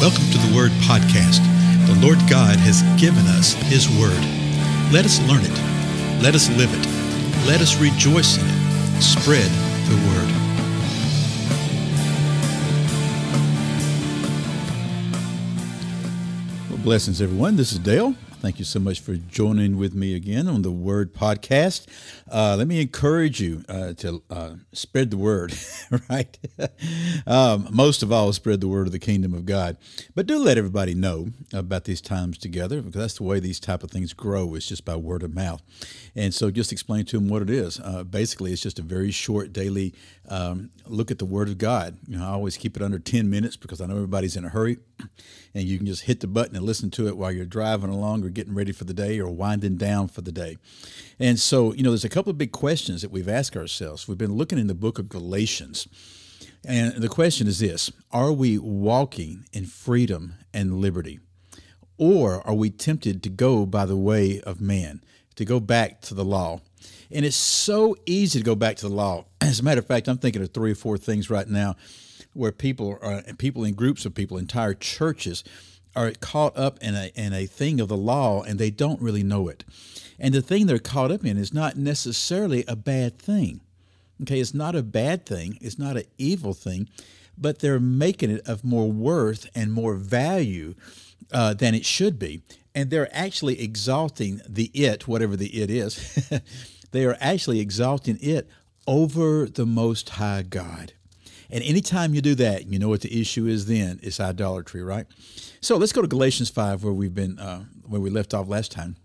Welcome to the Word Podcast. The Lord God has given us His Word. Let us learn it. Let us live it. Let us rejoice in it. Spread the Word. Well, blessings, everyone. This is Dale. Thank you so much for joining with me again on the Word Podcast. Uh, let me encourage you uh, to uh, spread the word, right? um, most of all, spread the word of the kingdom of God. But do let everybody know about these times together because that's the way these type of things grow. It's just by word of mouth. And so just explain to them what it is. Uh, basically, it's just a very short daily um, look at the Word of God. You know, I always keep it under 10 minutes because I know everybody's in a hurry and you can just hit the button and listen to it while you're driving along or getting ready for the day or winding down for the day. And so, you know, there's a couple of big questions that we've asked ourselves. We've been looking in the book of Galatians. And the question is this Are we walking in freedom and liberty? Or are we tempted to go by the way of man, to go back to the law? And it's so easy to go back to the law. As a matter of fact, I'm thinking of three or four things right now where people are people in groups of people, entire churches, are caught up in a in a thing of the law and they don't really know it. And the thing they're caught up in is not necessarily a bad thing. Okay, it's not a bad thing, it's not an evil thing, but they're making it of more worth and more value uh, than it should be. And they're actually exalting the it, whatever the it is, they are actually exalting it over the Most High God. And anytime you do that, you know what the issue is then? It's idolatry, right? So let's go to Galatians 5, where we've been, uh, where we left off last time.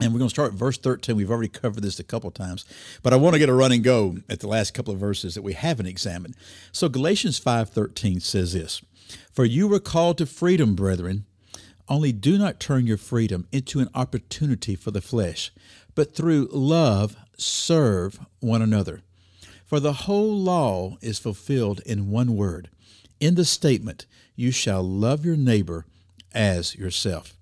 And we're going to start at verse 13. We've already covered this a couple times, but I want to get a run and go at the last couple of verses that we haven't examined. So Galatians 5:13 says this: "For you were called to freedom, brethren, only do not turn your freedom into an opportunity for the flesh, but through love serve one another. For the whole law is fulfilled in one word, in the statement, You shall love your neighbor as yourself.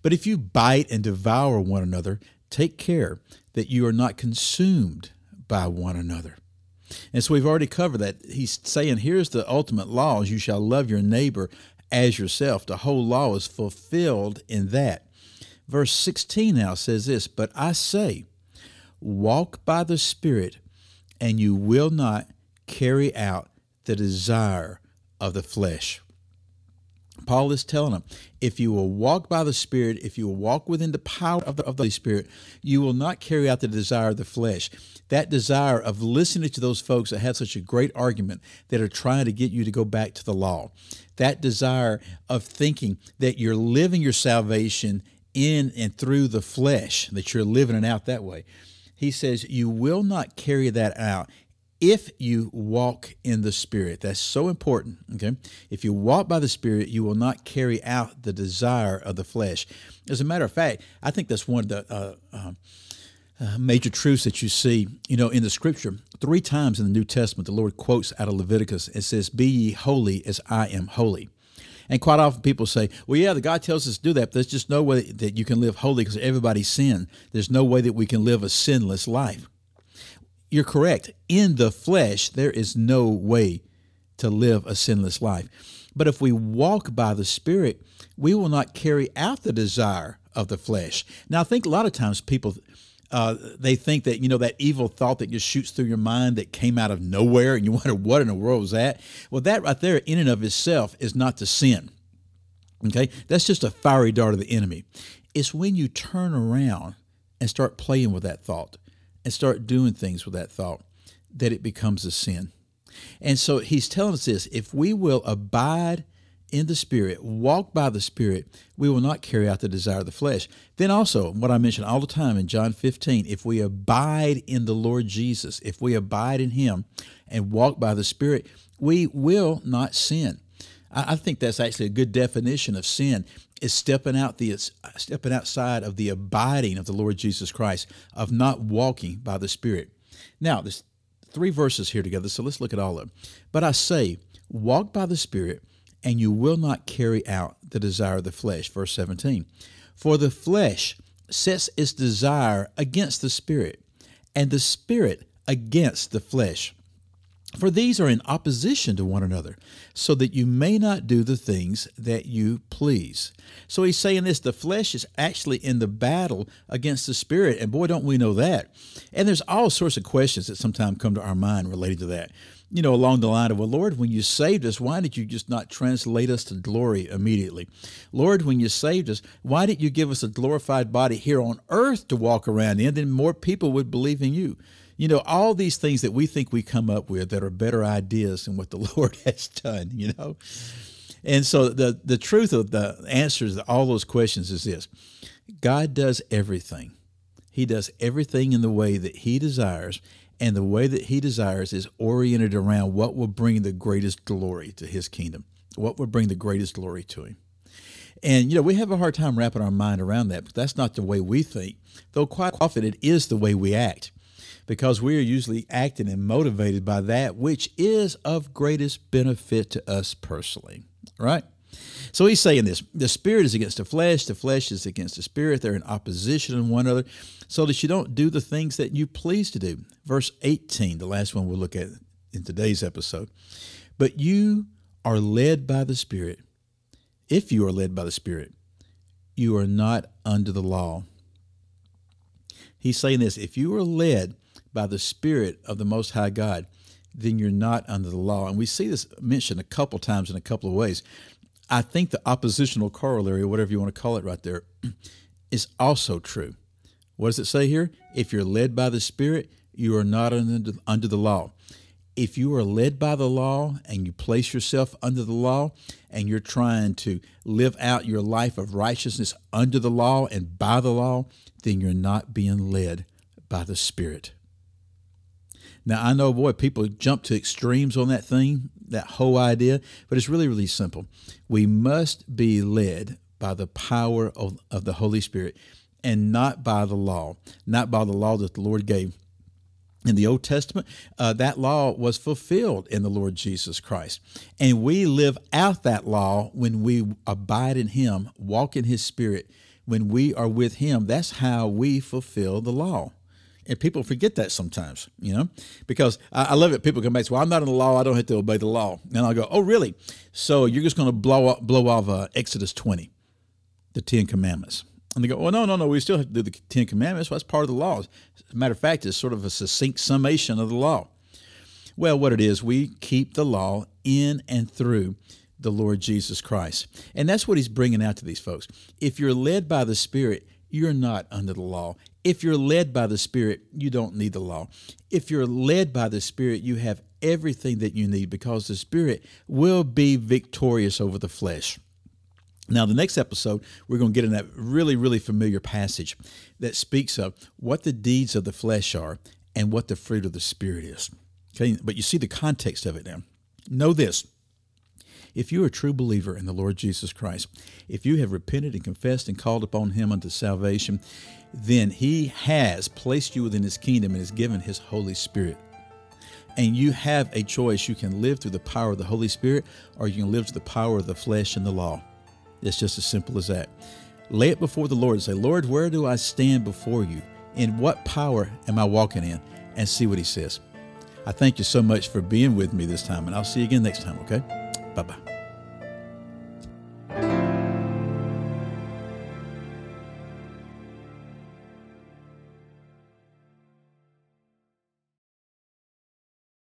But if you bite and devour one another, take care that you are not consumed by one another. And so we've already covered that. He's saying, here's the ultimate law you shall love your neighbor as yourself. The whole law is fulfilled in that. Verse 16 now says this But I say, walk by the Spirit, and you will not carry out the desire of the flesh. Paul is telling them, if you will walk by the Spirit, if you will walk within the power of the, of the Spirit, you will not carry out the desire of the flesh. That desire of listening to those folks that have such a great argument that are trying to get you to go back to the law. That desire of thinking that you're living your salvation in and through the flesh, that you're living it out that way he says, You will not carry that out if you walk in the Spirit. That's so important. Okay. If you walk by the Spirit, you will not carry out the desire of the flesh. As a matter of fact, I think that's one of the uh, uh, uh, major truths that you see, you know, in the Scripture. Three times in the New Testament, the Lord quotes out of Leviticus. and says, "Be ye holy as I am holy." And quite often people say, well, yeah, the God tells us to do that, but there's just no way that you can live holy because everybody's sin. There's no way that we can live a sinless life. You're correct. In the flesh, there is no way to live a sinless life. But if we walk by the Spirit, we will not carry out the desire of the flesh. Now, I think a lot of times people uh, they think that you know that evil thought that just shoots through your mind that came out of nowhere, and you wonder what in the world was that. Well, that right there, in and of itself, is not the sin. Okay, that's just a fiery dart of the enemy. It's when you turn around and start playing with that thought and start doing things with that thought that it becomes a sin. And so he's telling us this: if we will abide in the Spirit, walk by the Spirit, we will not carry out the desire of the flesh. Then also, what I mention all the time in John 15, if we abide in the Lord Jesus, if we abide in Him and walk by the Spirit, we will not sin. I think that's actually a good definition of sin is stepping out the stepping outside of the abiding of the Lord Jesus Christ, of not walking by the Spirit. Now, there's three verses here together, so let's look at all of them. But I say, walk by the Spirit and you will not carry out the desire of the flesh. Verse 17. For the flesh sets its desire against the spirit, and the spirit against the flesh. For these are in opposition to one another, so that you may not do the things that you please. So he's saying this the flesh is actually in the battle against the spirit. And boy, don't we know that. And there's all sorts of questions that sometimes come to our mind related to that. You know, along the line of, well, Lord, when you saved us, why did you just not translate us to glory immediately? Lord, when you saved us, why didn't you give us a glorified body here on earth to walk around in? Then more people would believe in you. You know, all these things that we think we come up with that are better ideas than what the Lord has done, you know? And so the, the truth of the answers to all those questions is this God does everything. He does everything in the way that He desires, and the way that He desires is oriented around what will bring the greatest glory to His kingdom, what will bring the greatest glory to Him. And, you know, we have a hard time wrapping our mind around that, but that's not the way we think, though quite often it is the way we act because we are usually acting and motivated by that which is of greatest benefit to us personally, right? So he's saying this the spirit is against the flesh, the flesh is against the spirit. They're in opposition to one another, so that you don't do the things that you please to do. Verse 18, the last one we'll look at in today's episode. But you are led by the Spirit. If you are led by the Spirit, you are not under the law. He's saying this if you are led by the Spirit of the Most High God, then you're not under the law. And we see this mentioned a couple times in a couple of ways. I think the oppositional corollary, or whatever you want to call it right there, is also true. What does it say here? If you're led by the Spirit, you are not under, under the law. If you are led by the law and you place yourself under the law and you're trying to live out your life of righteousness under the law and by the law, then you're not being led by the Spirit. Now, I know, boy, people jump to extremes on that thing, that whole idea, but it's really, really simple. We must be led by the power of, of the Holy Spirit and not by the law, not by the law that the Lord gave. In the Old Testament, uh, that law was fulfilled in the Lord Jesus Christ. And we live out that law when we abide in Him, walk in His Spirit. When we are with Him, that's how we fulfill the law. And people forget that sometimes, you know, because I, I love it. People come back and say, well, I'm not in the law. I don't have to obey the law. And I'll go, oh, really? So you're just going to blow, up, blow off uh, Exodus 20, the Ten Commandments. And they go, well, no, no, no. We still have to do the Ten Commandments. Well, that's part of the law. As a matter of fact, it's sort of a succinct summation of the law. Well, what it is, we keep the law in and through the Lord Jesus Christ. And that's what he's bringing out to these folks. If you're led by the Spirit, you're not under the law. If you're led by the Spirit, you don't need the law. If you're led by the Spirit, you have everything that you need because the Spirit will be victorious over the flesh. Now, the next episode, we're going to get in that really, really familiar passage that speaks of what the deeds of the flesh are and what the fruit of the Spirit is. Okay, but you see the context of it now. Know this if you are a true believer in the Lord Jesus Christ, if you have repented and confessed and called upon Him unto salvation, then He has placed you within His kingdom and has given His Holy Spirit. And you have a choice. You can live through the power of the Holy Spirit, or you can live through the power of the flesh and the law. It's just as simple as that. Lay it before the Lord and say, Lord, where do I stand before you? In what power am I walking in? And see what He says. I thank you so much for being with me this time, and I'll see you again next time, okay? Bye bye.